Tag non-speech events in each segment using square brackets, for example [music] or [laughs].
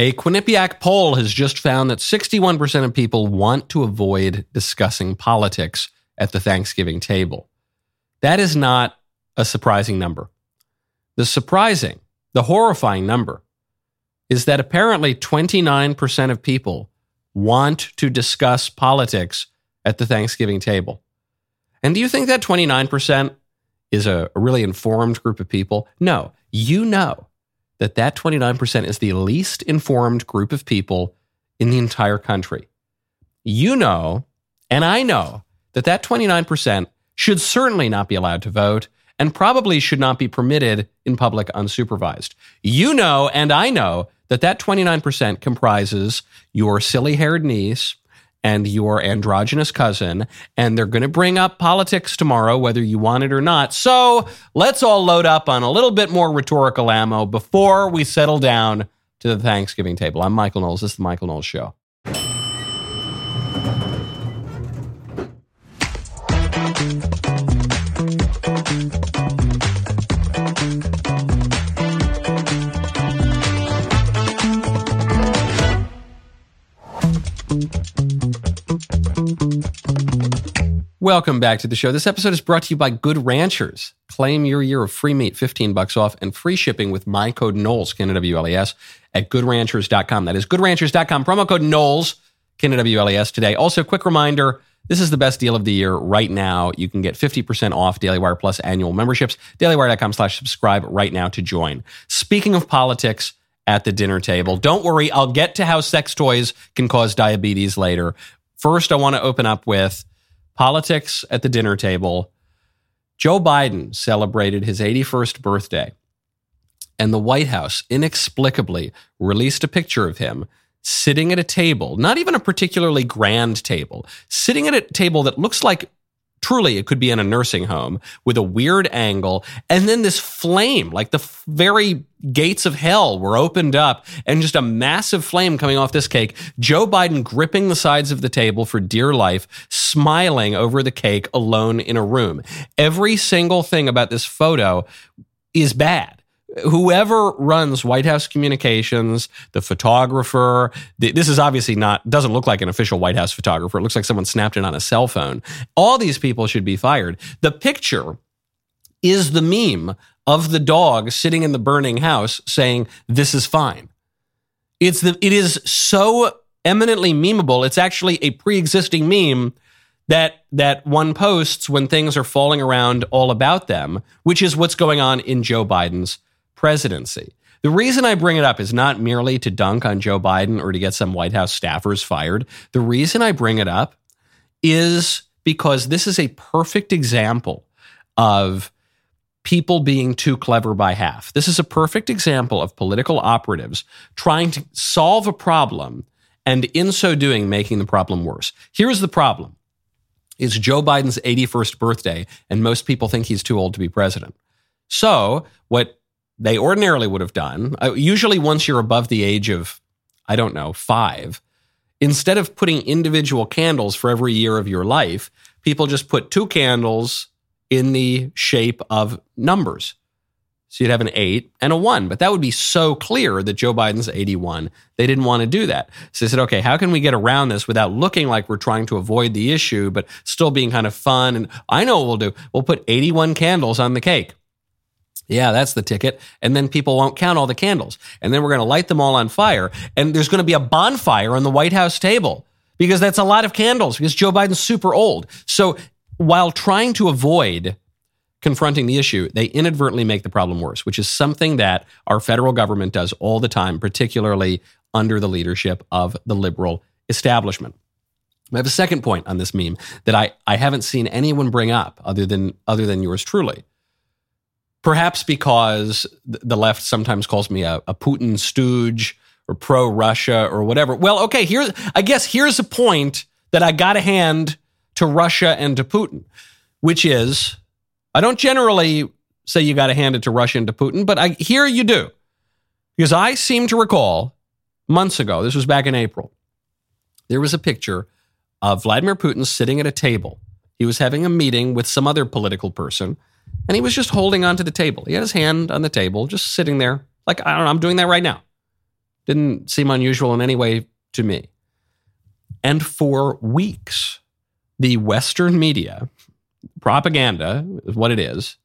A Quinnipiac poll has just found that 61% of people want to avoid discussing politics at the Thanksgiving table. That is not a surprising number. The surprising, the horrifying number is that apparently 29% of people want to discuss politics at the Thanksgiving table. And do you think that 29% is a, really informed group of people? No, you know that that 29% is the least informed group of people in the entire country. You know, and I know that that 29% should certainly not be allowed to vote and probably should not be permitted in public unsupervised. You know, and I know that that 29% comprises your silly haired niece and your androgynous cousin, and they're going to bring up politics tomorrow, whether you want it or not. So let's all load up on a little bit more rhetorical ammo before we settle down to the Thanksgiving table. I'm Michael Knowles. This is the Michael Knowles Show. Welcome back to the show. This episode is brought to you by Good Ranchers. Claim your year of free meat, 15 bucks off, and free shipping with my code Knowles, K-N-W-L-E-S, at goodranchers.com. That is goodranchers.com. Promo code Knowles, K-N-W-L-E-S today. Also, quick reminder, this is the best deal of the year right now. You can get 50% off Daily Wire Plus annual memberships. DailyWire.com slash subscribe right now to join. Speaking of politics at the dinner table, don't worry, I'll get to how sex toys can cause diabetes later. First, I want to open up with politics at the dinner table. Joe Biden celebrated his 81st birthday, and the White House inexplicably released a picture of him sitting at a table, not even a particularly grand table, sitting at a table that looks like truly it could be in a nursing home with a weird angle. And then this flame like the f- very gates of hell were opened up and just a massive flame coming off this cake. Joe biden gripping the sides of the table for dear life smiling over the cake alone in a room. Every single thing about this photo is bad whoever runs White House communications, the photographer, the, this is obviously not, doesn't look like an official White House photographer. It looks like someone snapped it on a cell phone. All these people should be fired. The picture is the meme of the dog sitting in the burning house saying, This is fine. It's the, it is so eminently memeable. It's actually a pre existing meme that that one posts when things are falling around all about them, which is what's going on in Joe Biden's presidency. The reason I bring it up is not merely to dunk on Joe Biden or to get some White House staffers fired. The reason I bring it up is because this is a perfect example of people being too clever by half. This is a perfect example of political operatives trying to solve a problem and in so doing making the problem worse. Here's the problem. It's Joe Biden's 81st birthday and most people think he's too old to be president. So, what they ordinarily would have done. Uh, usually, once you're above the age of, I don't know, five, instead of putting individual candles for every year of your life, people just put two candles in the shape of numbers. So you'd have an eight and a one, but that would be so clear that Joe Biden's 81. They didn't want to do that. So they said, okay, how can we get around this without looking like we're trying to avoid the issue, but still being kind of fun? And I know what we'll do. We'll put 81 candles on the cake. Yeah, that's the ticket. And then people won't count all the candles. And then we're going to light them all on fire. And there's going to be a bonfire on the White House table because that's a lot of candles because Joe Biden's super old. So while trying to avoid confronting the issue, they inadvertently make the problem worse, which is something that our federal government does all the time, particularly under the leadership of the liberal establishment. I have a second point on this meme that I, I haven't seen anyone bring up other than other than yours truly perhaps because the left sometimes calls me a, a Putin stooge or pro Russia or whatever. Well, okay, here I guess here's a point that I got to hand to Russia and to Putin, which is I don't generally say you got to hand it to Russia and to Putin, but I here you do. Because I seem to recall months ago, this was back in April, there was a picture of Vladimir Putin sitting at a table. He was having a meeting with some other political person and he was just holding onto the table. He had his hand on the table, just sitting there, like I don't know, I'm doing that right now. Didn't seem unusual in any way to me. And for weeks, the Western media, propaganda is what it is,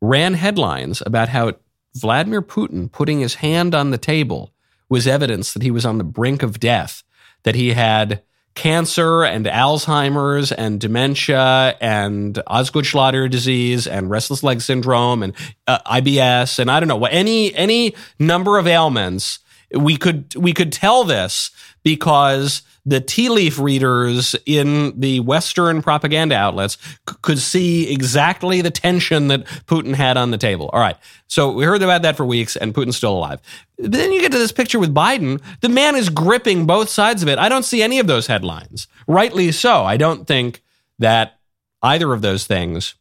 ran headlines about how Vladimir Putin putting his hand on the table was evidence that he was on the brink of death, that he had cancer and Alzheimer's and dementia and Osgood-Schlatter disease and restless leg syndrome and uh, IBS and I don't know any any number of ailments we could we could tell this because the tea leaf readers in the Western propaganda outlets c- could see exactly the tension that Putin had on the table. All right. So we heard about that for weeks, and Putin's still alive. But then you get to this picture with Biden. The man is gripping both sides of it. I don't see any of those headlines. Rightly so. I don't think that either of those things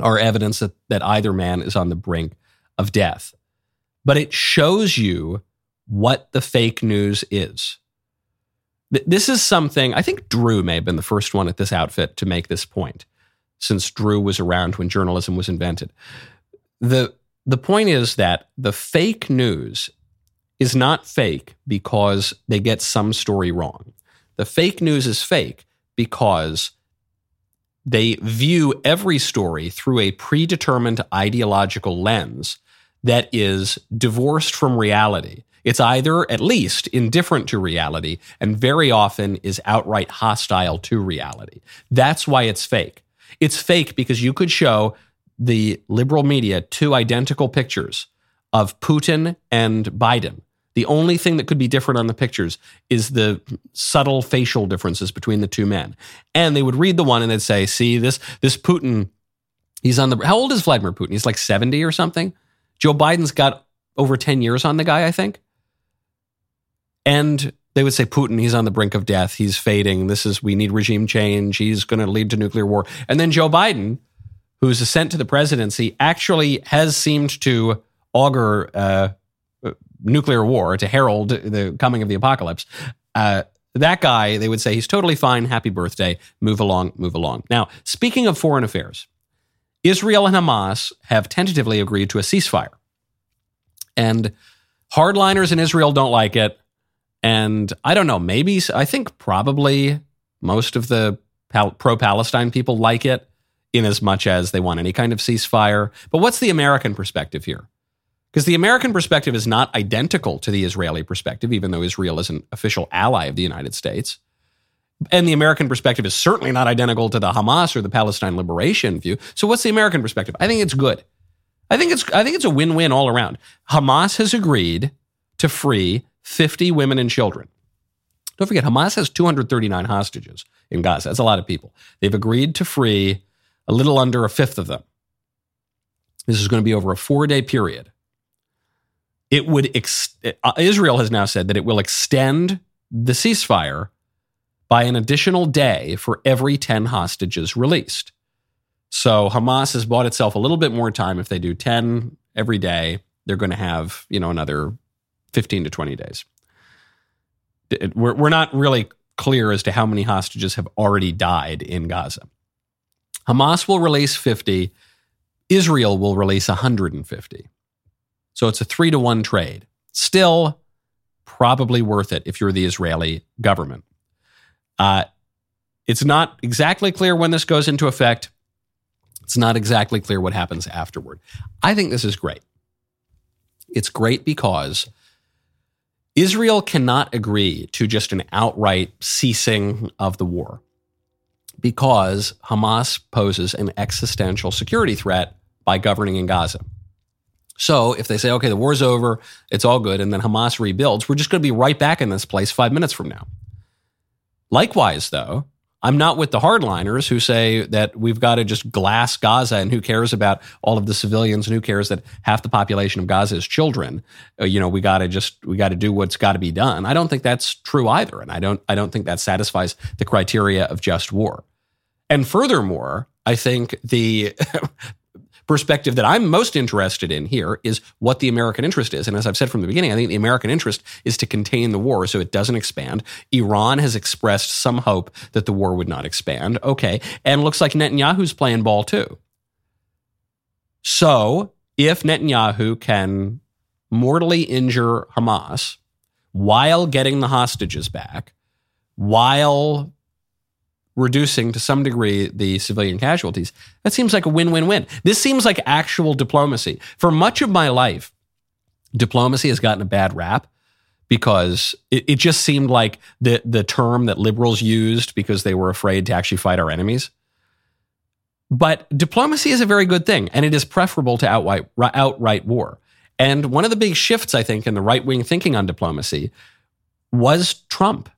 are evidence that, that either man is on the brink of death. But it shows you what the fake news is. This is something I think Drew may have been the first one at this outfit to make this point, since Drew was around when journalism was invented. The, the point is that the fake news is not fake because they get some story wrong. The fake news is fake because they view every story through a predetermined ideological lens that is divorced from reality. It's either at least indifferent to reality and very often is outright hostile to reality. That's why it's fake. It's fake because you could show the liberal media two identical pictures of Putin and Biden. The only thing that could be different on the pictures is the subtle facial differences between the two men. And they would read the one and they'd say, see, this, this Putin, he's on the, how old is Vladimir Putin? He's like 70 or something. Joe Biden's got over 10 years on the guy, I think. And they would say Putin, he's on the brink of death. He's fading. This is, we need regime change. He's going to lead to nuclear war. And then Joe Biden, whose ascent to the presidency actually has seemed to augur uh, nuclear war, to herald the coming of the apocalypse. Uh, that guy, they would say, he's totally fine. Happy birthday. Move along, move along. Now, speaking of foreign affairs, Israel and Hamas have tentatively agreed to a ceasefire. And hardliners in Israel don't like it. And I don't know, maybe, I think probably most of the pro Palestine people like it in as much as they want any kind of ceasefire. But what's the American perspective here? Because the American perspective is not identical to the Israeli perspective, even though Israel is an official ally of the United States. And the American perspective is certainly not identical to the Hamas or the Palestine liberation view. So what's the American perspective? I think it's good. I think it's I think it's a win-win all around. Hamas has agreed to free 50 women and children. Don't forget, Hamas has 239 hostages in Gaza. That's a lot of people. They've agreed to free a little under a fifth of them. This is going to be over a four day period. It would, ex- uh, Israel has now said that it will extend the ceasefire by an additional day for every 10 hostages released. So Hamas has bought itself a little bit more time. If they do 10 every day, they're going to have, you know, another 15 to 20 days. We're, we're not really clear as to how many hostages have already died in Gaza. Hamas will release 50, Israel will release 150. So it's a three to one trade. Still, probably worth it if you're the Israeli government. Uh, it's not exactly clear when this goes into effect. It's not exactly clear what happens afterward. I think this is great. It's great because Israel cannot agree to just an outright ceasing of the war because Hamas poses an existential security threat by governing in Gaza. So if they say, okay, the war's over, it's all good, and then Hamas rebuilds, we're just going to be right back in this place five minutes from now. Likewise, though, I'm not with the hardliners who say that we've got to just glass Gaza and who cares about all of the civilians and who cares that half the population of Gaza is children. Uh, you know, we got to just we got to do what's got to be done. I don't think that's true either, and I don't I don't think that satisfies the criteria of just war. And furthermore, I think the [laughs] perspective that I'm most interested in here is what the American interest is. And as I've said from the beginning, I think the American interest is to contain the war so it doesn't expand. Iran has expressed some hope that the war would not expand. Okay. And looks like Netanyahu's playing ball too. So if Netanyahu can mortally injure Hamas while getting the hostages back, while reducing to some degree the civilian casualties, that seems like a win win win. This seems like actual diplomacy. For much of my life, diplomacy has gotten a bad rap because it, it, just seemed like the, the term that liberals used because they were afraid to actually fight our enemies. But diplomacy is a very good thing, and it is preferable to outright, outright war. And one of the big shifts, I think, in the right wing thinking on diplomacy was Trump,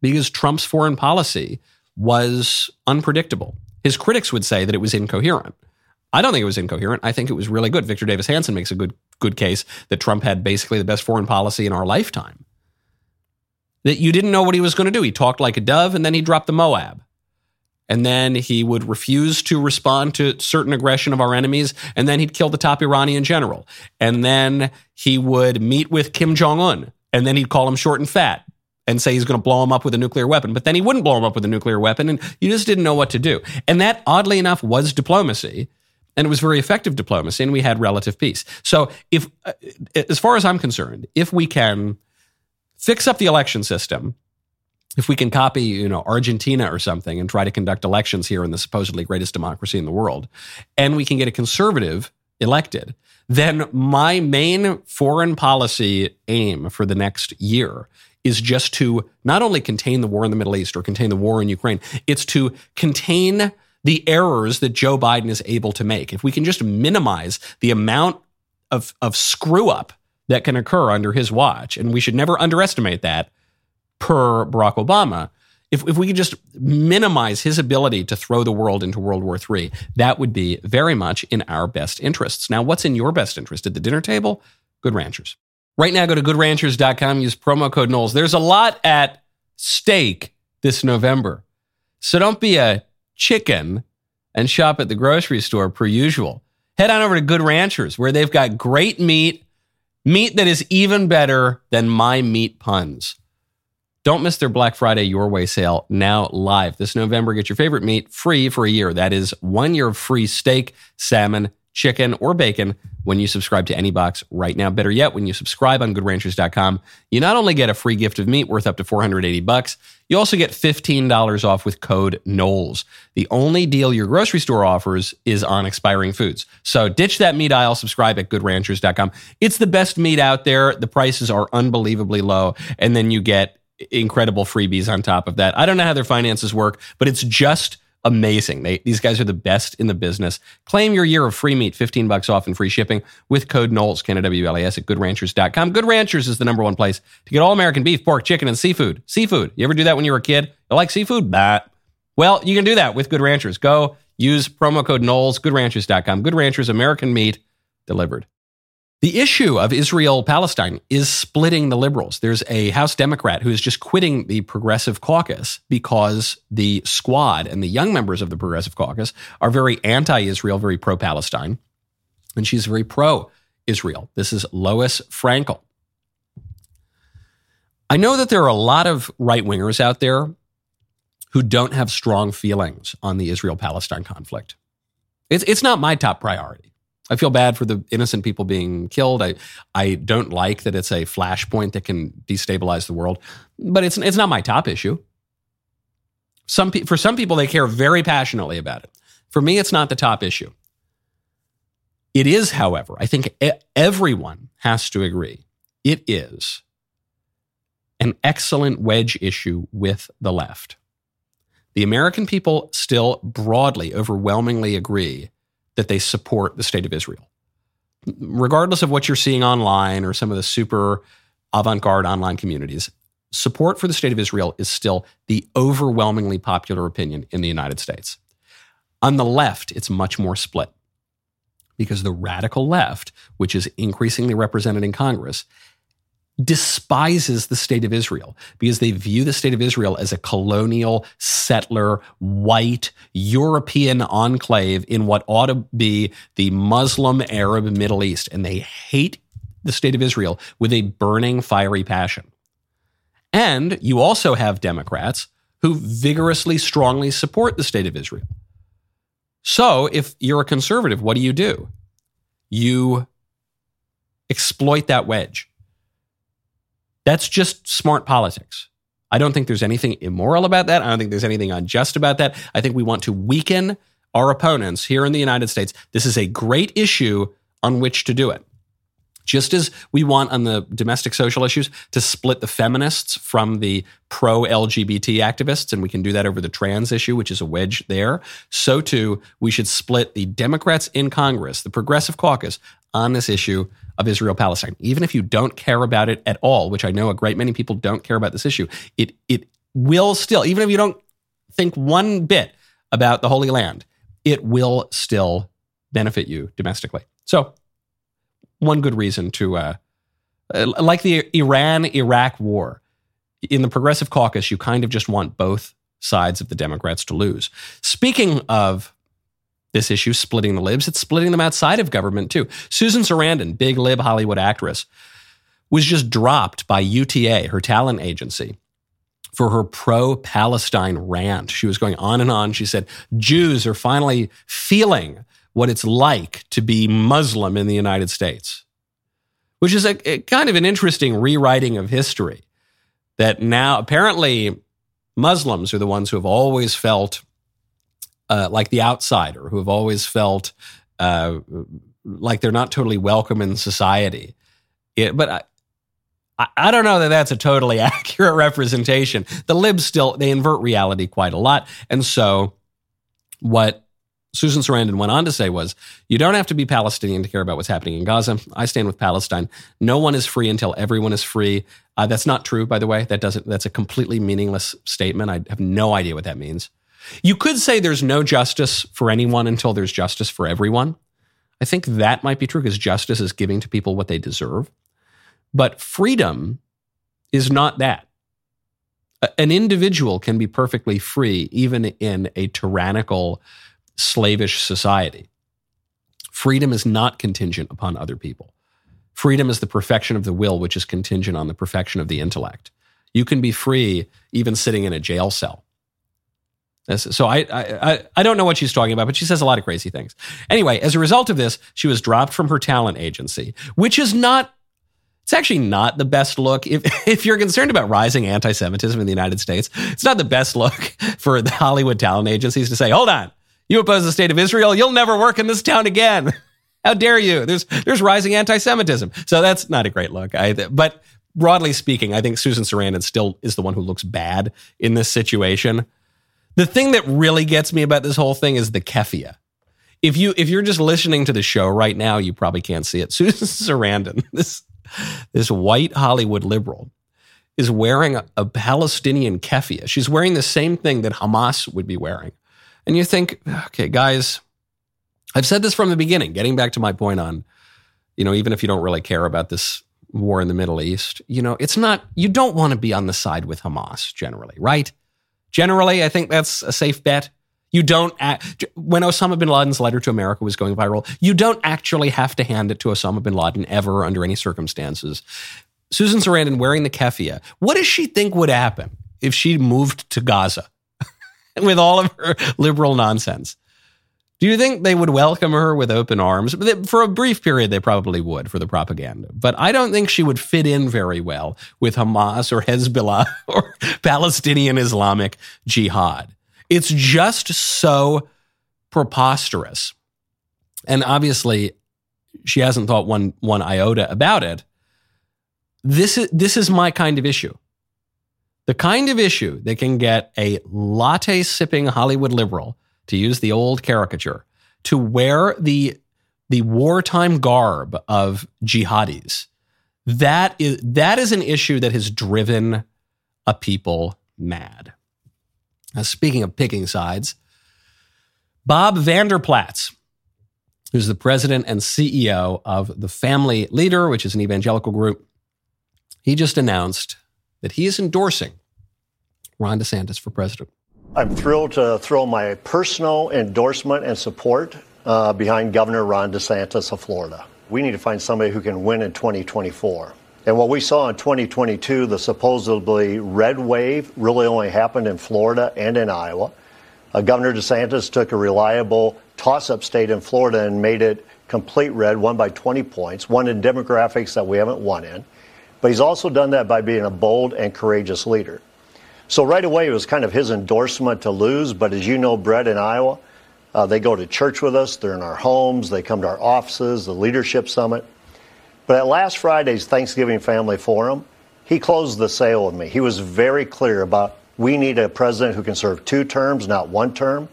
because Trump's foreign policy was unpredictable. His critics would say that it was incoherent. I don't think it was incoherent. I think it was really good. Victor Davis Hanson makes a good good case that Trump had basically the best foreign policy in our lifetime. That you didn't know what he was going to do. He talked like a dove and then he dropped the Moab. And then he would refuse to respond to certain aggression of our enemies. And then he'd kill the top Iranian general. And then he would meet with Kim Jong un. And then he'd call him short and fat and say he's going to blow him up with a nuclear weapon. But then he wouldn't blow him up with a nuclear weapon. And you just didn't know what to do. And that, oddly enough, was diplomacy. And it was very effective diplomacy. And we had relative peace. So, if, uh, as far as I'm concerned, if we can fix up the election system, if we can copy, you know, Argentina or something and try to conduct elections here in the supposedly greatest democracy in the world, and we can get a conservative elected, then my main foreign policy aim for the next year is just to not only contain the war in the Middle East or contain the war in Ukraine, it's to contain the errors that Joe Biden is able to make. If we can just minimize the amount of, of screw up that can occur under his watch, and we should never underestimate that per Barack Obama. If, if we could just minimize his ability to throw the world into World War III, that would be very much in our best interests. Now, what's in your best interest at the dinner table? Good Ranchers. Right now, go to goodranchers.com, use promo code Knowles. There's a lot at stake this November. So don't be a chicken and shop at the grocery store per usual. Head on over to Good Ranchers, where they've got great meat, meat that is even better than my meat puns. Don't miss their Black Friday Your Way sale now live this November. Get your favorite meat free for a year. That is one year of free steak, salmon, chicken, or bacon when you subscribe to any box right now. Better yet, when you subscribe on goodranchers.com, you not only get a free gift of meat worth up to 480 bucks, you also get $15 off with code Knowles. The only deal your grocery store offers is on expiring foods. So ditch that meat aisle, subscribe at goodranchers.com. It's the best meat out there. The prices are unbelievably low, and then you get incredible freebies on top of that. I don't know how their finances work, but it's just amazing. They, these guys are the best in the business. Claim your year of free meat, 15 bucks off and free shipping with code Knowles, K-N-O-W-L-E-S at goodranchers.com. Good Ranchers is the number one place to get all American beef, pork, chicken, and seafood. Seafood. You ever do that when you were a kid? You like seafood? Bah. Well, you can do that with Good Ranchers. Go use promo code Knowles, goodranchers.com. Good Ranchers, American meat delivered. The issue of Israel Palestine is splitting the liberals. There's a House Democrat who is just quitting the Progressive Caucus because the squad and the young members of the Progressive Caucus are very anti Israel, very pro Palestine. And she's very pro Israel. This is Lois Frankel. I know that there are a lot of right wingers out there who don't have strong feelings on the Israel Palestine conflict. It's, it's not my top priority. I feel bad for the innocent people being killed. I I don't like that it's a flashpoint that can destabilize the world, but it's it's not my top issue. Some pe- for some people they care very passionately about it. For me, it's not the top issue. It is, however, I think everyone has to agree, it is an excellent wedge issue with the left. The American people still broadly, overwhelmingly agree that they support the state of Israel. Regardless of what you're seeing online or some of the super avant garde online communities, support for the state of Israel is still the overwhelmingly popular opinion in the United States. On the left, it's much more split because the radical left, which is increasingly represented in Congress, despises the state of Israel because they view the state of Israel as a colonial, settler, white, European enclave in what ought to be the Muslim Arab Middle East. And they hate the state of Israel with a burning, fiery passion. And you also have Democrats who vigorously, strongly support the state of Israel. So if you're a conservative, what do you do? You exploit that wedge. That's just smart politics. I don't think there's anything immoral about that. I don't think there's anything unjust about that. I think we want to weaken our opponents here in the United States. This is a great issue on which to do it. Just as we want on the domestic social issues to split the feminists from the pro LGBT activists, and we can do that over the trans issue, which is a wedge there, so too we should split the Democrats in Congress, the Progressive Caucus, on this issue of Israel Palestine. Even if you don't care about it at all, which I know a great many people don't care about this issue, it, it will still, even if you don't think one bit about the Holy Land, it will still benefit you domestically. So one good reason to, uh, uh, like the Iran Iraq war, in the Progressive Caucus, you kind of just want both sides of the Democrats to lose. Speaking of this issue, splitting the libs, it's splitting them outside of government too. Susan Sarandon, big lib Hollywood actress, was just dropped by UTA, her talent agency, for her pro Palestine rant. She was going on and on. She said, Jews are finally feeling what it's like to be Muslim in the United States, which is a, a kind of an interesting rewriting of history. That now apparently Muslims are the ones who have always felt uh, like the outsider, who have always felt uh, like they're not totally welcome in society. It, but I, I don't know that that's a totally [laughs] accurate representation. The libs still they invert reality quite a lot, and so what Susan Sarandon went on to say was, You don't have to be Palestinian to care about what's happening in Gaza. I stand with Palestine. No one is free until everyone is free. Uh, that's not true, by the way. That doesn't, that's a completely meaningless statement. I have no idea what that means. You could say there's no justice for anyone until there's justice for everyone. I think that might be true because justice is giving to people what they deserve. But freedom is not that. An individual can be perfectly free even in a tyrannical, slavish society. Freedom is not contingent upon other people. Freedom is the perfection of the will, which is contingent on the perfection of the intellect. You can be free even sitting in a jail cell. So I, I, I don't know what she's talking about, but she says a lot of crazy things. Anyway, as a result of this, she was dropped from her talent agency, which is not it's actually not the best look. If, [laughs] if you're concerned about rising anti Semitism in the United States, it's not the best look [laughs] for the Hollywood talent agencies to say, hold on, you oppose the state of Israel. You'll never work in this town again. [laughs] How dare you? There's there's rising anti-Semitism. So that's not a great look. I, but broadly speaking, I think Susan Sarandon still is the one who looks bad in this situation. The thing that really gets me about this whole thing is the keffiyeh. If you if you're just listening to the show right now, you probably can't see it. [laughs] Susan Sarandon, this this white Hollywood liberal, is wearing a, a Palestinian keffiyeh. She's wearing the same thing that Hamas would be wearing. And you think, okay, guys, I've said this from the beginning, getting back to my point on, you know, even if you don't really care about this war in the Middle East, you know, it's not, you don't want to be on the side with Hamas generally, right? Generally, I think that's a safe bet. You don't, act, when Osama bin Laden's letter to America was going viral, you don't actually have to hand it to Osama bin Laden ever under any circumstances. Susan Sarandon wearing the keffiyeh, what does she think would happen if she moved to Gaza? [laughs] with all of her liberal nonsense. Do you think they would welcome her with open arms? For a brief period, they probably would for the propaganda. But I don't think she would fit in very well with Hamas or Hezbollah [laughs] or Palestinian Islamic Jihad. It's just so preposterous. And obviously, she hasn't thought one, one iota about it. This is, this is my kind of issue the kind of issue that can get a latte sipping Hollywood liberal, to use the old caricature, to wear the, the wartime garb of jihadis. That is, that is an issue that has driven a people mad. Now, speaking of picking sides, Bob Vander Plaats, who's the president and CEO of the Family Leader, which is an evangelical group, he just announced that he is endorsing Ron DeSantis for president. I'm thrilled to throw my personal endorsement and support uh, behind Governor Ron DeSantis of Florida. We need to find somebody who can win in 2024. And what we saw in 2022, the supposedly red wave, really only happened in Florida and in Iowa. Uh, Governor DeSantis took a reliable toss up state in Florida and made it complete red, won by 20 points, won in demographics that we haven't won in. But he's also done that by being a bold and courageous leader. So right away, it was kind of his endorsement to lose. But as you know, Brett in Iowa, uh, they go to church with us. They're in our homes. They come to our offices, the leadership summit. But at last Friday's Thanksgiving Family Forum, he closed the sale with me. He was very clear about we need a president who can serve two terms, not one term.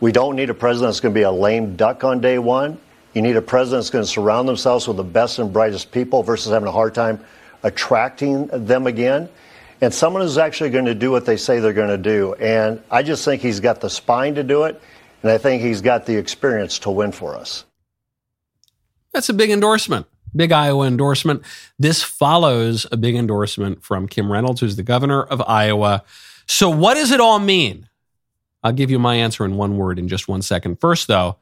We don't need a president that's going to be a lame duck on day one. You need a president that's going to surround themselves with the best and brightest people versus having a hard time attracting them again. And someone who's actually going to do what they say they're going to do. And I just think he's got the spine to do it. And I think he's got the experience to win for us. That's a big endorsement big Iowa endorsement. This follows a big endorsement from Kim Reynolds, who's the governor of Iowa. So, what does it all mean? I'll give you my answer in one word in just one second. First, though,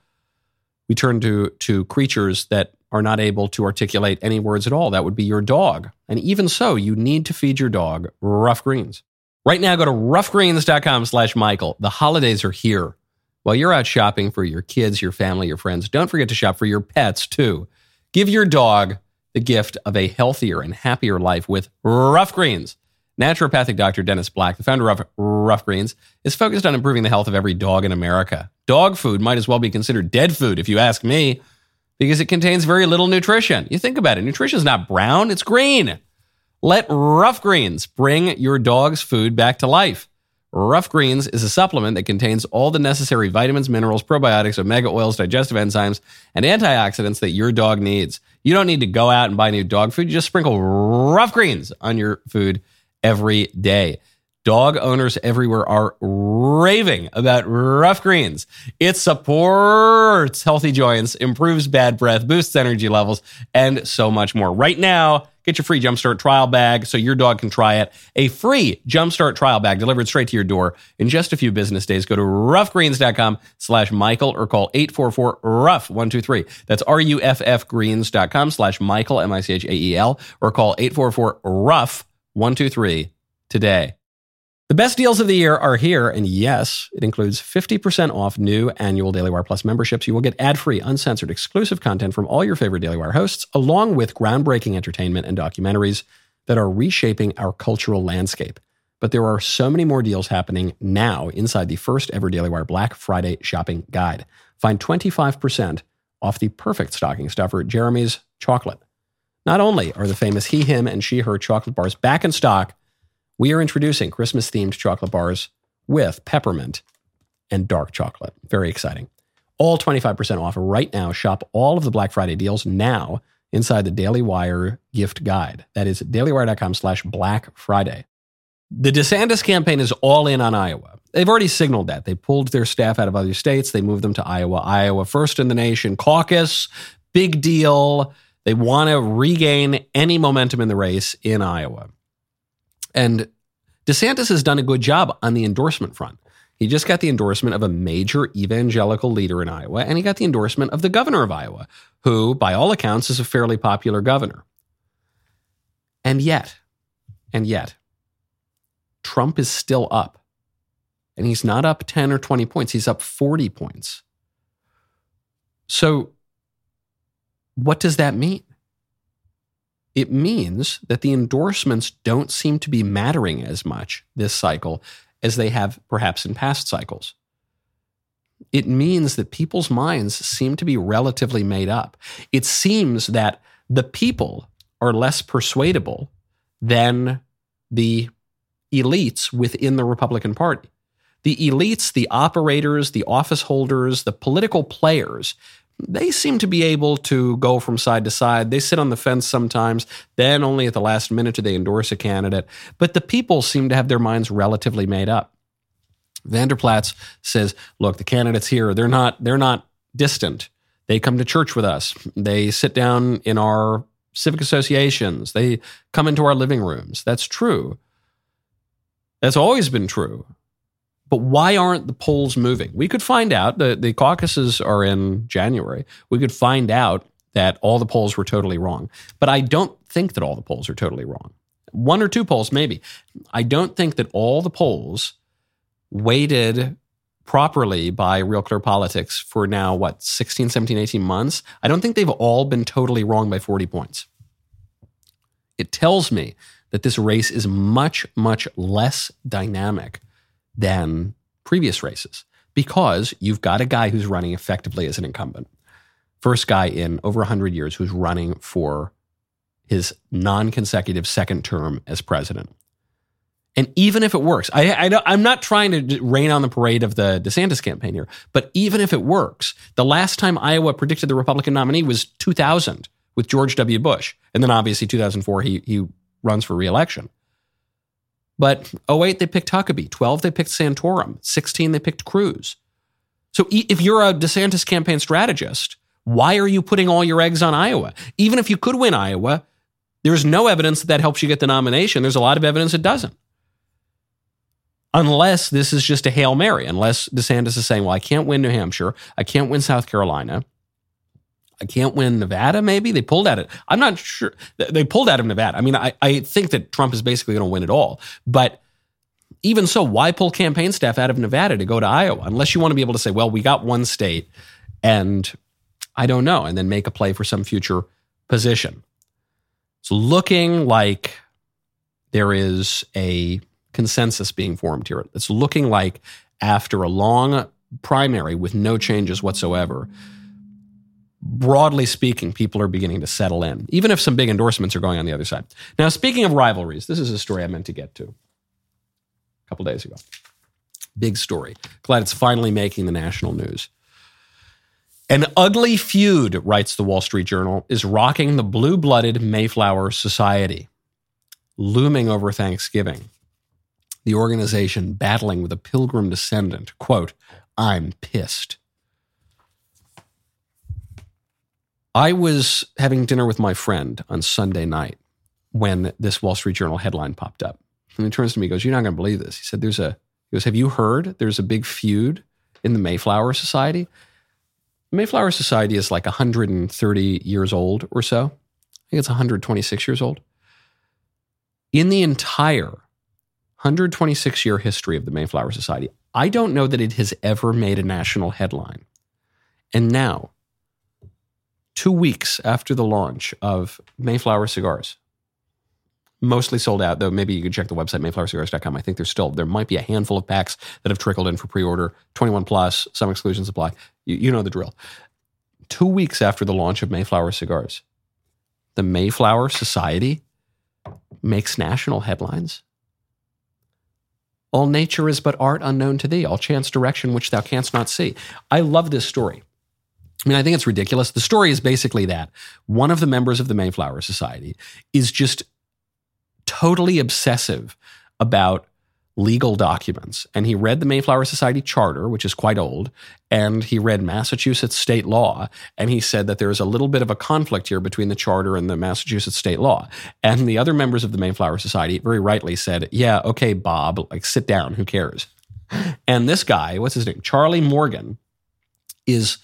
we turn to, to creatures that are not able to articulate any words at all. That would be your dog. And even so, you need to feed your dog Ruff Greens. Right now, go to ruffgreens.com slash Michael. The holidays are here. While you're out shopping for your kids, your family, your friends, don't forget to shop for your pets too. Give your dog the gift of a healthier and happier life with Ruff Greens. Naturopathic Dr. Dennis Black, the founder of Ruff Greens, is focused on improving the health of every dog in America. Dog food might as well be considered dead food, if you ask me, because it contains very little nutrition. You think about it nutrition is not brown, it's green. Let Ruff Greens bring your dog's food back to life. Ruff Greens is a supplement that contains all the necessary vitamins, minerals, probiotics, omega oils, digestive enzymes, and antioxidants that your dog needs. You don't need to go out and buy new dog food. You just sprinkle Ruff Greens on your food every day. Dog owners everywhere are raving about Ruff Greens. It supports healthy joints, improves bad breath, boosts energy levels, and so much more. Right now, get your free Jumpstart trial bag so your dog can try it. A free Jumpstart trial bag delivered straight to your door in just a few business days. Go to ruffgreens.com slash Michael or call 844-RUFF-123. That's R-U-F-F greens.com slash Michael, M-I-C-H-A-E-L, or call 844-RUFF-123 today. The best deals of the year are here, and yes, it includes 50% off new annual Daily Wire Plus memberships. You will get ad free, uncensored, exclusive content from all your favorite Daily Wire hosts, along with groundbreaking entertainment and documentaries that are reshaping our cultural landscape. But there are so many more deals happening now inside the first ever Daily Wire Black Friday shopping guide. Find 25% off the perfect stocking stuffer, Jeremy's Chocolate. Not only are the famous he, him, and she, her chocolate bars back in stock, we are introducing Christmas themed chocolate bars with peppermint and dark chocolate. Very exciting. All 25% off right now. Shop all of the Black Friday deals now inside the Daily Wire gift guide. That is dailywire.com slash Black Friday. The DeSantis campaign is all in on Iowa. They've already signaled that. They pulled their staff out of other states. They moved them to Iowa. Iowa first in the nation. Caucus, big deal. They want to regain any momentum in the race in Iowa. And DeSantis has done a good job on the endorsement front. He just got the endorsement of a major evangelical leader in Iowa, and he got the endorsement of the governor of Iowa, who, by all accounts, is a fairly popular governor. And yet, and yet, Trump is still up. And he's not up 10 or 20 points, he's up 40 points. So, what does that mean? it means that the endorsements don't seem to be mattering as much this cycle as they have perhaps in past cycles. It means that people's minds seem to be relatively made up. It seems that the people are less persuadable than the elites within the Republican Party. The elites, the operators, the office holders, the political players they seem to be able to go from side to side. They sit on the fence sometimes. Then only at the last minute do they endorse a candidate. But the people seem to have their minds relatively made up. Vander Plaats says, "Look, the candidates here, they're not they're not distant. They come to church with us. They sit down in our civic associations. They come into our living rooms. That's true. That's always been true. But why aren't the polls moving? We could find out. The, the caucuses are in January. We could find out that all the polls were totally wrong. But I don't think that all the polls are totally wrong. One or two polls, maybe. I don't think that all the polls weighted properly by Real Clear Politics for now, what, 16, 17, 18 months, I don't think they've all been totally wrong by 40 points. It tells me that this race is much, much less dynamic than previous races because you've got a guy who's running effectively as an incumbent. First guy in over 100 years who's running for his non consecutive second term as president. And even if it works, I, am not trying to rain on the parade of the DeSantis campaign here, but even if it works, the last time Iowa predicted the Republican nominee was 2000 with George W. Bush. And then obviously 2004, he, he runs for reelection. But 08, they picked Huckabee. 12, they picked Santorum. 16, they picked Cruz. So if you're a DeSantis campaign strategist, why are you putting all your eggs on Iowa? Even if you could win Iowa, there's no evidence that that helps you get the nomination. There's a lot of evidence it doesn't. Unless this is just a Hail Mary, unless DeSantis is saying, well, I can't win New Hampshire, I can't win South Carolina, I can't win Nevada, maybe. They pulled at it. I'm not sure. They pulled out of Nevada. I mean, I, I think that Trump is basically going to win it all. But even so, why pull campaign staff out of Nevada to go to Iowa? Unless you want to be able to say, well, we got one state and I don't know, and then make a play for some future position. It's looking like there is a consensus being formed here. It's looking like after a long primary with no changes whatsoever, broadly speaking, people are beginning to settle in, even if some big endorsements are going on the other side. Now, speaking of rivalries, this is a story I meant to get to a couple days ago. Big story. Glad it's finally making the national news. An ugly feud, writes the Wall Street Journal, is rocking the blue blooded Mayflower Society, looming over Thanksgiving. The organization battling with a pilgrim descendant. Quote, I'm pissed. I was having dinner with my friend on Sunday night when this Wall Street Journal headline popped up. And he turns to me and goes, You're not going to believe this. He said, There's a, he goes, Have you heard there's a big feud in the Mayflower Society? The Mayflower Society is like 130 years old or so. I think it's 126 years old. In the entire 126 year history of the Mayflower Society, I don't know that it has ever made a national headline. And now, two weeks after the launch of Mayflower cigars. Mostly sold out, though maybe you can check the website, mayflowercigars.com. I think there's still, there might be a handful of packs that have trickled in for pre order, 21 plus, some exclusions apply. You, you know the drill. Two weeks after the launch of Mayflower cigars, the Mayflower Society makes national headlines. All nature is but art unknown to thee, all chance direction which thou canst not see. I love this story I mean, I think it's ridiculous. The story is basically that one of the members of the Mayflower Society is just totally obsessive about legal documents. And he read the Mayflower Society charter, which is quite old, and he read Massachusetts state law. And he said that there is a little bit of a conflict here between the charter and the Massachusetts state law. And the other members of the Mayflower Society very rightly said, Yeah, okay, Bob, like sit down, who cares? And this guy, what's his name? Charlie Morgan, is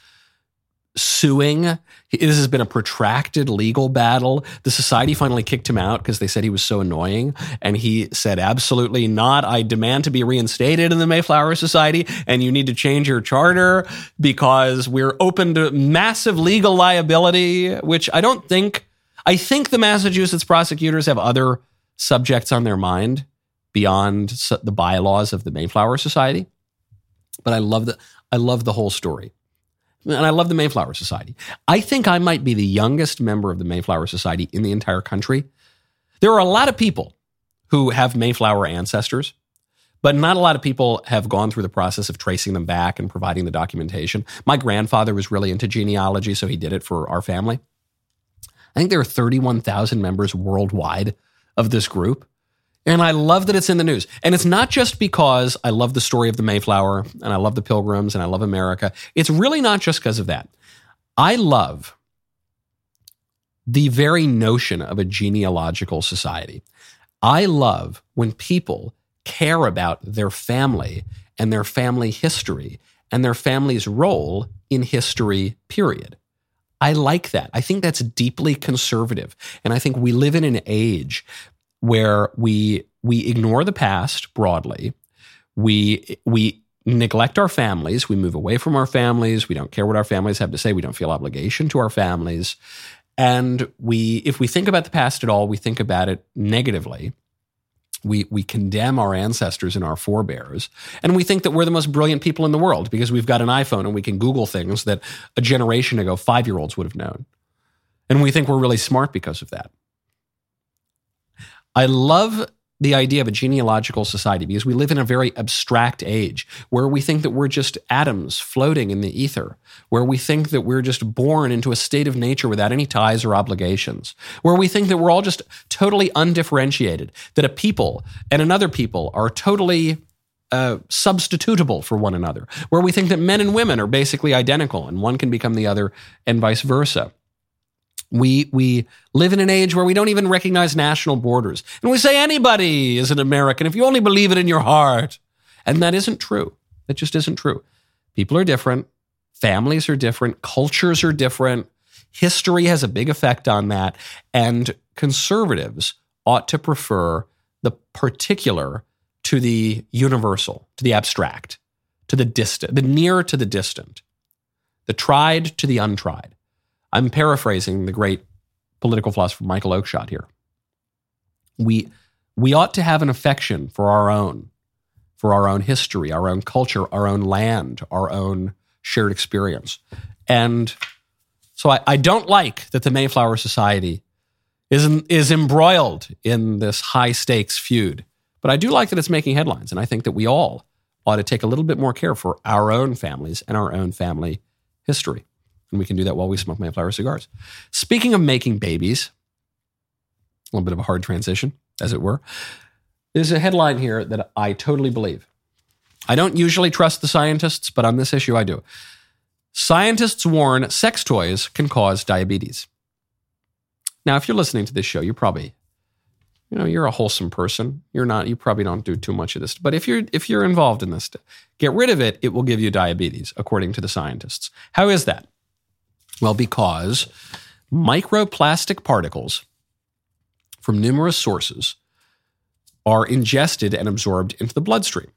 suing. This has been a protracted legal battle. The society finally kicked him out because they said he was so annoying. And he said, absolutely not. I demand to be reinstated in the Mayflower Society and you need to change your charter because we're open to massive legal liability, which I don't think, I think the Massachusetts prosecutors have other subjects on their mind beyond the bylaws of the Mayflower Society. But I love the, I love the whole story and I love the Mayflower Society. I think I might be the youngest member of the Mayflower Society in the entire country. There are a lot of people who have Mayflower ancestors, but not a lot of people have gone through the process of tracing them back and providing the documentation. My grandfather was really into genealogy, so he did it for our family. I think there are 31,000 members worldwide of this group. And I love that it's in the news. And it's not just because I love the story of the Mayflower and I love the Pilgrims and I love America. It's really not just because of that. I love the very notion of a genealogical society. I love when people care about their family and their family history and their family's role in history, period. I like that. I think that's deeply conservative. And I think we live in an age where we we ignore the past broadly. We we neglect our families. We move away from our families. We don't care what our families have to say. We don't feel obligation to our families. And we, if we think about the past at all, we think about it negatively. We, we condemn our ancestors and our forebears. And we think that we're the most brilliant people in the world because we've got an iPhone and we can Google things that a generation ago, five year olds would have known. And we think we're really smart because of that. I love the idea of a genealogical society because we live in a very abstract age where we think that we're just atoms floating in the ether, where we think that we're just born into a state of nature without any ties or obligations, where we think that we're all just totally undifferentiated, that a people and another people are totally uh, substitutable for one another, where we think that men and women are basically identical and one can become the other and vice versa. We we live in an age where we don't even recognize national borders. And we say anybody is an American if you only believe it in your heart. And that isn't true. That just isn't true. People are different, families are different, cultures are different. History has a big effect on that, and conservatives ought to prefer the particular to the universal, to the abstract, to the distant, the near to the distant, the tried to the untried. I'm paraphrasing the great political philosopher Michael Oakeshott here. We, we ought to have an affection for our own, for our own history, our own culture, our own land, our own shared experience. And so I, I don't like that the Mayflower Society is, is embroiled in this high stakes feud. But I do like that it's making headlines. And I think that we all ought to take a little bit more care for our own families and our own family history. And we can do that while we smoke Mayflower cigars. Speaking of making babies, a little bit of a hard transition, as it were. There's a headline here that I totally believe. I don't usually trust the scientists, but on this issue, I do. Scientists warn sex toys can cause diabetes. Now, if you're listening to this show, you're probably, you know, you're a wholesome person. You're not, you probably don't do too much of this. But if you're if you're involved in this, get rid of it, it will give you diabetes, according to the scientists. How is that? Well, because microplastic particles from numerous sources are ingested and absorbed into the bloodstream.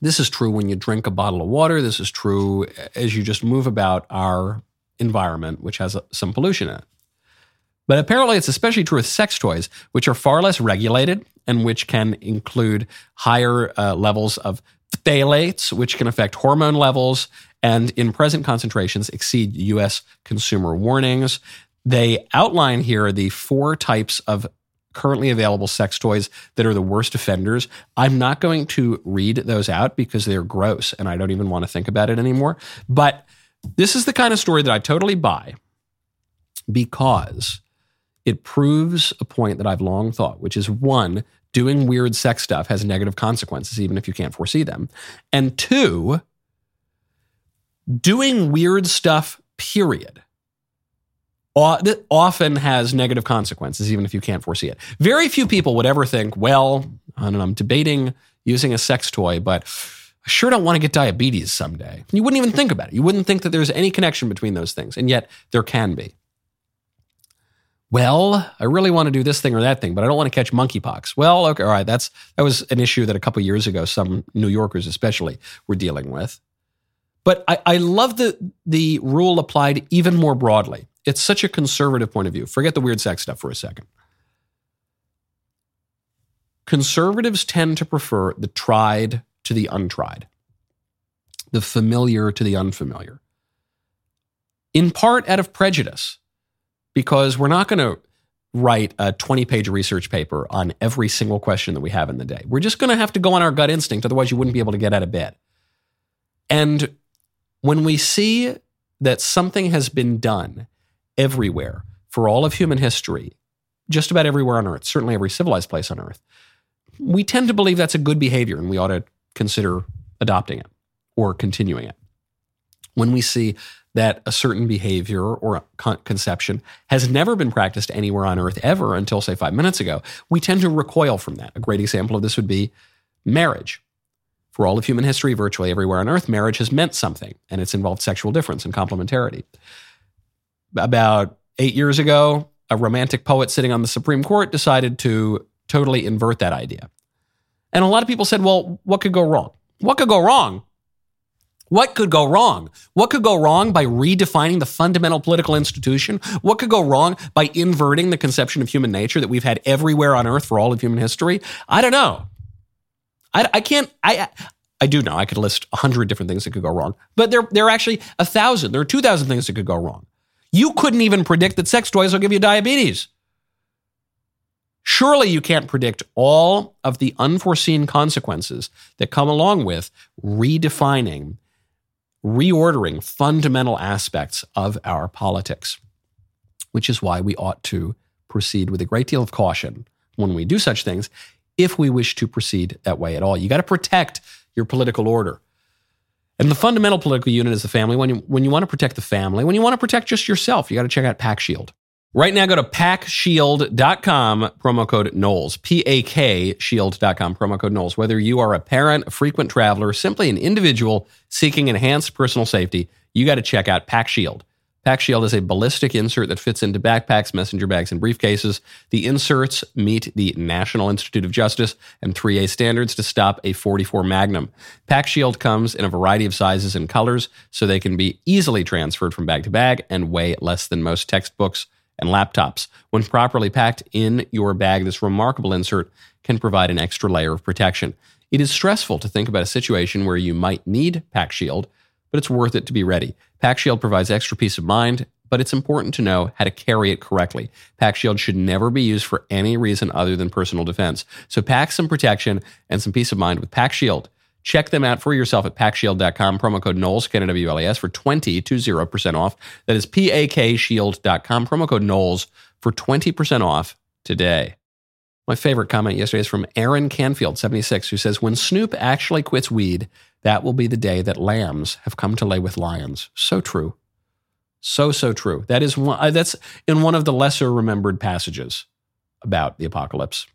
This is true when you drink a bottle of water. This is true as you just move about our environment, which has some pollution in it. But apparently, it's especially true with sex toys, which are far less regulated and which can include higher uh, levels of phthalates, which can affect hormone levels and in present concentrations exceed US consumer warnings. They outline here the four types of currently available sex toys that are the worst offenders. I'm not going to read those out because they're gross and I don't even want to think about it anymore. But this is the kind of story that I totally buy because it proves a point that I've long thought, which is one, doing weird sex stuff has negative consequences, even if you can't foresee them. And two, doing weird stuff, period, often has negative consequences, even if you can't foresee it. Very few people would ever think, well, I don't know, I'm debating using a sex toy, but I sure don't want to get diabetes someday. You wouldn't even think about it. You wouldn't think that there's any connection between those things, and yet there can be. Well, I really want to do this thing or that thing, but I don't want to catch monkeypox. Well, okay, all right, that's that was an issue that a couple years ago some New Yorkers especially were dealing with. But I, I love the the rule applied even more broadly. It's such a conservative point of view. Forget the weird sex stuff for a second. Conservatives tend to prefer the tried to the untried, the familiar to the unfamiliar. In part out of prejudice, because we're not going to write a 20 page research paper on every single question that we have in the day. We're just going to have to go on our gut instinct, otherwise, you wouldn't be able to get out of bed. And when we see that something has been done everywhere for all of human history, just about everywhere on earth, certainly every civilized place on earth, we tend to believe that's a good behavior and we ought to consider adopting it or continuing it. When we see that a certain behavior or con- conception has never been practiced anywhere on earth ever until, say, five minutes ago, we tend to recoil from that. A great example of this would be marriage. For all of human history, virtually everywhere on earth, marriage has meant something, and it's involved sexual difference and complementarity. About eight years ago, a romantic poet sitting on the Supreme Court decided to totally invert that idea. And a lot of people said, well, what could go wrong? What could go wrong? What could go wrong? What could go wrong by redefining the fundamental political institution? What could go wrong by inverting the conception of human nature that we've had everywhere on earth for all of human history? I don't know. I, I can't, I, I do know I could list a hundred different things that could go wrong, but there, there are actually a thousand, there are 2,000 things that could go wrong. You couldn't even predict that sex toys will give you diabetes. Surely you can't predict all of the unforeseen consequences that come along with redefining reordering fundamental aspects of our politics, which is why we ought to proceed with a great deal of caution when we do such things, if we wish to proceed that way at all. You got to protect your political order. And the fundamental political unit is the family. When you, when you want to protect the family, when you want to protect just yourself, you got to check out PakShield. Right now, go to pakshield.com, promo code Knowles, P A K shield.com, promo code Knowles. Whether you are a parent, a frequent traveler, simply an individual seeking enhanced personal safety, you got to check out PakShield. Pack Shield is a ballistic insert that fits into backpacks, messenger bags, and briefcases. The inserts meet the National Institute of Justice and 3A standards to stop a 44 Magnum. PakShield comes in a variety of sizes and colors, so they can be easily transferred from bag to bag and weigh less than most textbooks and laptops. When properly packed in your bag, this remarkable insert can provide an extra layer of protection. It is stressful to think about a situation where you might need PakShield, but it's worth it to be ready. PakShield provides extra peace of mind, but it's important to know how to carry it correctly. PakShield should never be used for any reason other than personal defense. So pack some protection and some peace of mind with PakShield. Check them out for yourself at pakshield.com. Promo code Knowles, K-N-W-L-E-S, for 20 to 0% off. That is P-A-K-Shield.com. Promo code Knowles for 20% off today. My favorite comment yesterday is from Aaron Canfield, 76, who says, When Snoop actually quits weed, that will be the day that lambs have come to lay with lions. So true. So, so true. That is one, uh, that's in one of the lesser remembered passages about the apocalypse.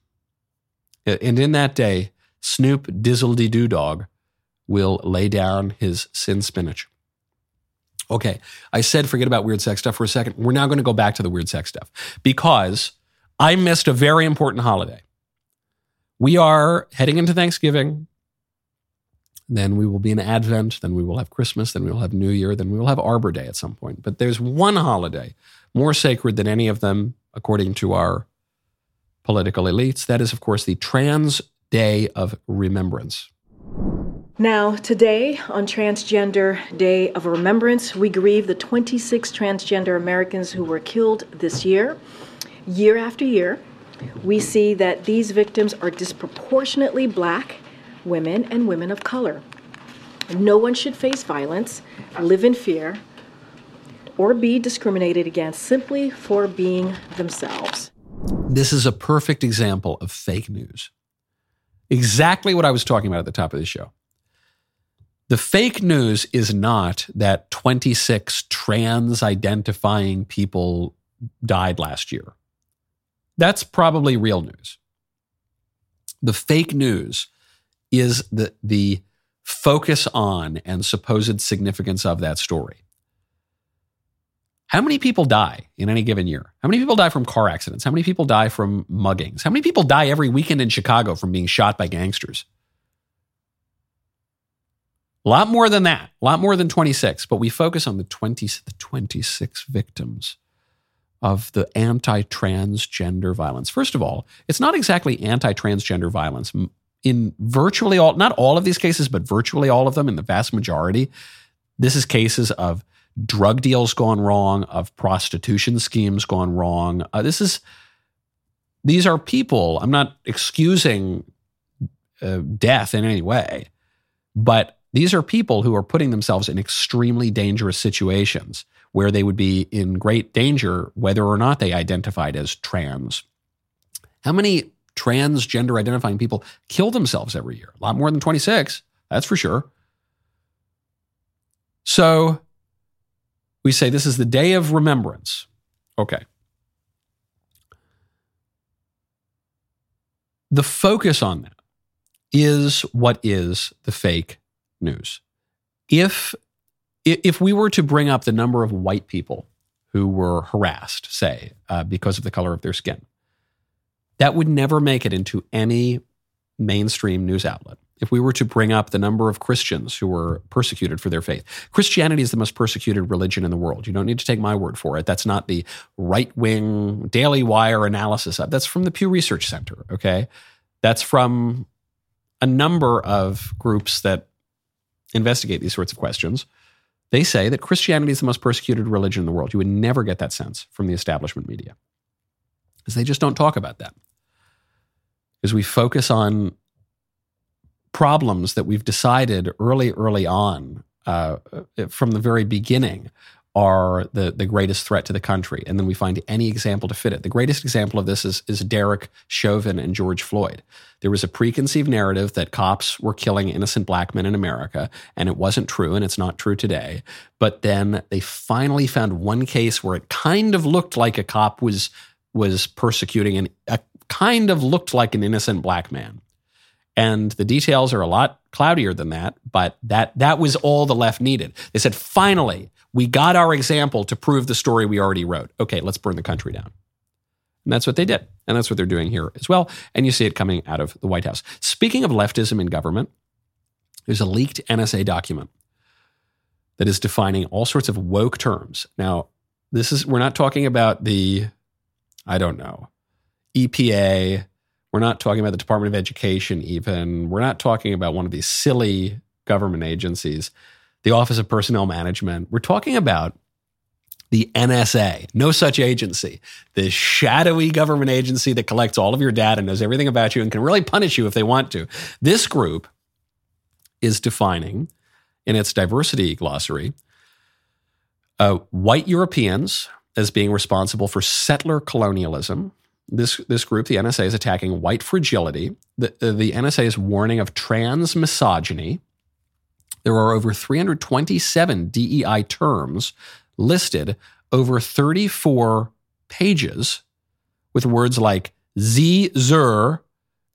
And in that day, Snoop Dizzledy Doo Dog will lay down his sin spinach. Okay, I said forget about weird sex stuff for a second. We're now going to go back to the weird sex stuff because I missed a very important holiday. We are heading into Thanksgiving. Then we will be in Advent. Then we will have Christmas. Then we will have New Year. Then we will have Arbor Day at some point. But there's one holiday more sacred than any of them, according to our political elites. That is, of course, the Trans Day of Remembrance. Now, today on Transgender Day of Remembrance, we grieve the 26 transgender Americans who were killed this year. Year after year, we see that these victims are disproportionately black women and women of color. No one should face violence, live in fear, or be discriminated against simply for being themselves. This is a perfect example of fake news. Exactly what I was talking about at the top of the show. The fake news is not that 26 trans identifying people died last year. That's probably real news. The fake news is the, the focus on and supposed significance of that story. How many people die in any given year? How many people die from car accidents? How many people die from muggings? How many people die every weekend in Chicago from being shot by gangsters? A lot more than that, a lot more than 26, but we focus on the 20 the 26 victims of the anti-transgender violence. First of all, it's not exactly anti-transgender violence in virtually all not all of these cases, but virtually all of them in the vast majority. This is cases of drug deals gone wrong, of prostitution schemes gone wrong. Uh, this is these are people. I'm not excusing uh, death in any way, but these are people who are putting themselves in extremely dangerous situations where they would be in great danger whether or not they identified as trans. How many transgender identifying people kill themselves every year? A lot more than 26, that's for sure. So we say this is the day of remembrance. Okay. The focus on that is what is the fake news. If if we were to bring up the number of white people who were harassed, say, uh, because of the color of their skin, that would never make it into any mainstream news outlet. If we were to bring up the number of Christians who were persecuted for their faith. Christianity is the most persecuted religion in the world. You don't need to take my word for it. That's not the right wing Daily Wire analysis. That's from the Pew Research Center, okay? That's from a number of groups that investigate these sorts of questions. They say that Christianity is the most persecuted religion in the world. You would never get that sense from the establishment media because they just don't talk about that. Because we focus on problems that we've decided early, early on uh, from the very beginning are the, the greatest threat to the country. And then we find any example to fit it. The greatest example of this is, is Derek Chauvin and George Floyd. There was a preconceived narrative that cops were killing innocent black men in America, and it wasn't true, and it's not true today. But then they finally found one case where it kind of looked like a cop was was persecuting and a kind of looked like an innocent black man. And the details are a lot cloudier than that, but that that was all the left needed. They said, finally, we got our example to prove the story we already wrote. Okay, let's burn the country down. And that's what they did. And that's what they're doing here as well. And you see it coming out of the White House. Speaking of leftism in government, there's a leaked NSA document that is defining all sorts of woke terms. Now, this is we're not talking about the I don't know, EPA, we're not talking about the Department of Education, even. We're not talking about one of these silly government agencies, the Office of Personnel Management. We're talking about the NSA, no such agency, this shadowy government agency that collects all of your data, knows everything about you, and can really punish you if they want to. This group is defining in its diversity glossary uh, white Europeans as being responsible for settler colonialism, this this group, the NSA, is attacking white fragility. The, uh, the NSA is warning of trans misogyny. There are over 327 DEI terms listed over 34 pages with words like Z, Zer,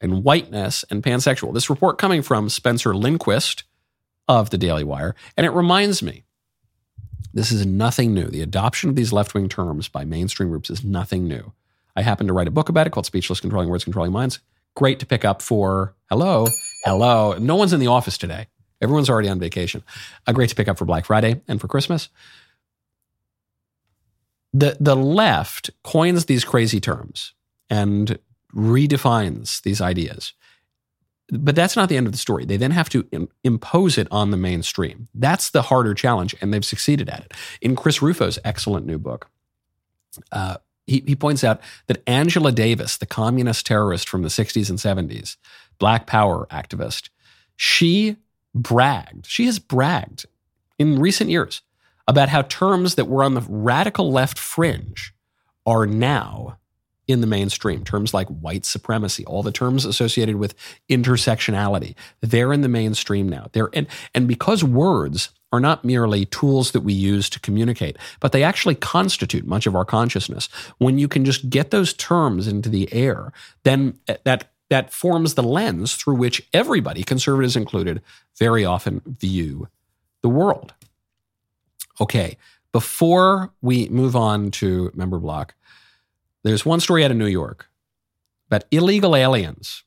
and whiteness and pansexual. This report coming from Spencer Lindquist of the Daily Wire. And it reminds me this is nothing new. The adoption of these left wing terms by mainstream groups is nothing new. I happen to write a book about it called Speechless Controlling Words, Controlling Minds. Great to pick up for hello, hello. No one's in the office today. Everyone's already on vacation. Uh, great to pick up for Black Friday and for Christmas. The, the left coins these crazy terms and redefines these ideas. But that's not the end of the story. They then have to Im- impose it on the mainstream. That's the harder challenge, and they've succeeded at it. In Chris Rufo's excellent new book, uh, he, he points out that Angela Davis, the communist terrorist from the 60s and 70s, black power activist, she bragged, she has bragged in recent years about how terms that were on the radical left fringe are now in the mainstream. Terms like white supremacy, all the terms associated with intersectionality, they're in the mainstream now. They're and and because words are not merely tools that we use to communicate, but they actually constitute much of our consciousness. When you can just get those terms into the air, then that that forms the lens through which everybody, conservatives included, very often view the world. Okay, before we move on to member block, there's one story out of New York about illegal aliens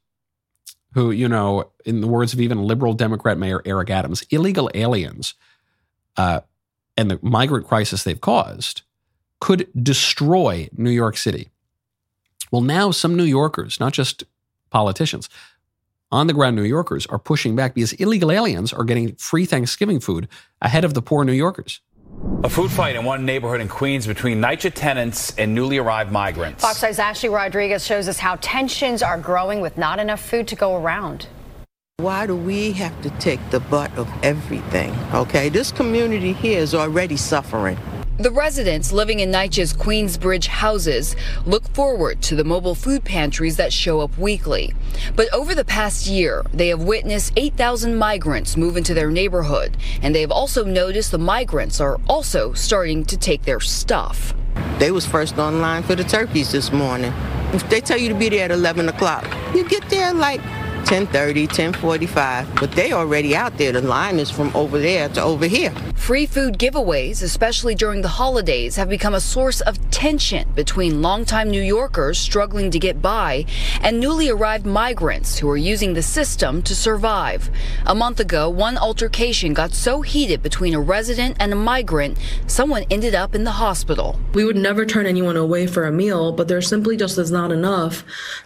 who, you know, in the words of even liberal Democrat Mayor Eric Adams, illegal aliens uh, and the migrant crisis they've caused could destroy New York City. Well, now some New Yorkers, not just politicians, on the ground New Yorkers are pushing back because illegal aliens are getting free Thanksgiving food ahead of the poor New Yorkers. A food fight in one neighborhood in Queens between NYCHA tenants and newly arrived migrants. Fox 5's Ashley Rodriguez shows us how tensions are growing with not enough food to go around. Why do we have to take the butt of everything? Okay, this community here is already suffering. The residents living in NYCHA's Queensbridge houses look forward to the mobile food pantries that show up weekly. But over the past year, they have witnessed 8,000 migrants move into their neighborhood, and they have also noticed the migrants are also starting to take their stuff. They was first online for the turkeys this morning. If they tell you to be there at 11 o'clock, you get there like 1030, 1045, but they already out there. The line is from over there to over here. Free food giveaways, especially during the holidays, have become a source of tension between longtime New Yorkers struggling to get by and newly arrived migrants who are using the system to survive. A month ago, one altercation got so heated between a resident and a migrant, someone ended up in the hospital. We would never turn anyone away for a meal, but there simply just is not enough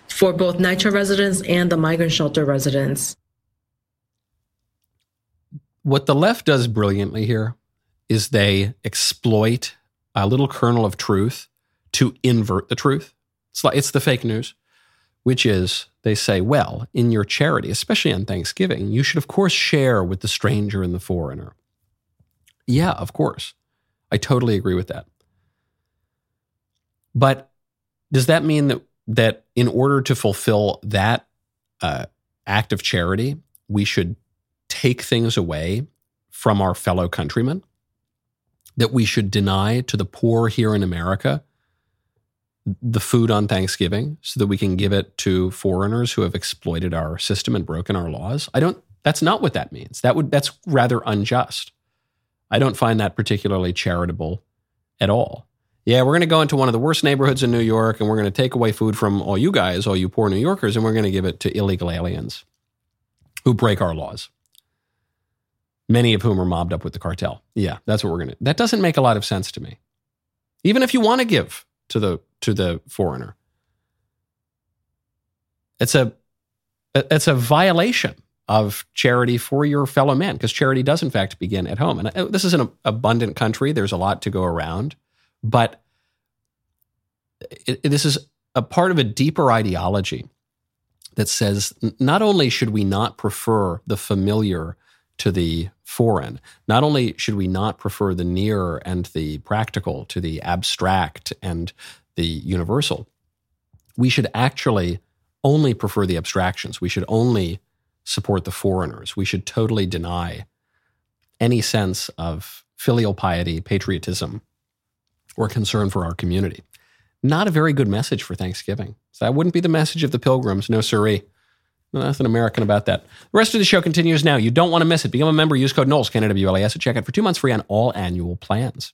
for both NYCHA residents and the migrant shelter residents. What the left does brilliantly here is they exploit a little kernel of truth to invert the truth. It's like it's the fake news, which is they say, well, in your charity, especially on Thanksgiving, you should of course share with the stranger and the foreigner. Yeah, of course. I totally agree with that. But does that mean that that in order to fulfill that uh, act of charity, we should take things away from our fellow countrymen? That we should deny to the poor here in America the food on Thanksgiving so that we can give it to foreigners who have exploited our system and broken our laws? I don't that's not what that means. That would that's rather unjust. I don't find that particularly charitable at all yeah, we're going to go into one of the worst neighborhoods in New York and we're going to take away food from all you guys, all you poor New Yorkers, and we're going to give it to illegal aliens who break our laws. Many of whom are mobbed up with the cartel. Yeah, that's what we're going to. That doesn't make a lot of sense to me. Even if you want to give to the to the foreigner. It's a it's a violation of charity for your fellow man because charity does in fact begin at home. And uh, this is an abundant country. There's a lot to go around. But it, it, this is a part of a deeper ideology that says not only should we not prefer the familiar to the foreign, not only should we not prefer the near and the practical to the abstract and the universal, we should actually only prefer the abstractions. We should only support the foreigners. We should totally deny any sense of filial piety, patriotism, or concern for our community. Not a very good message for Thanksgiving. So that wouldn't be the message of the pilgrims. No, siree. Nothing American about that. The rest of the show continues now. You don't want to miss it. Become a member. Use code Knowles, Canada WLAS at checkout for two months free on all annual plans.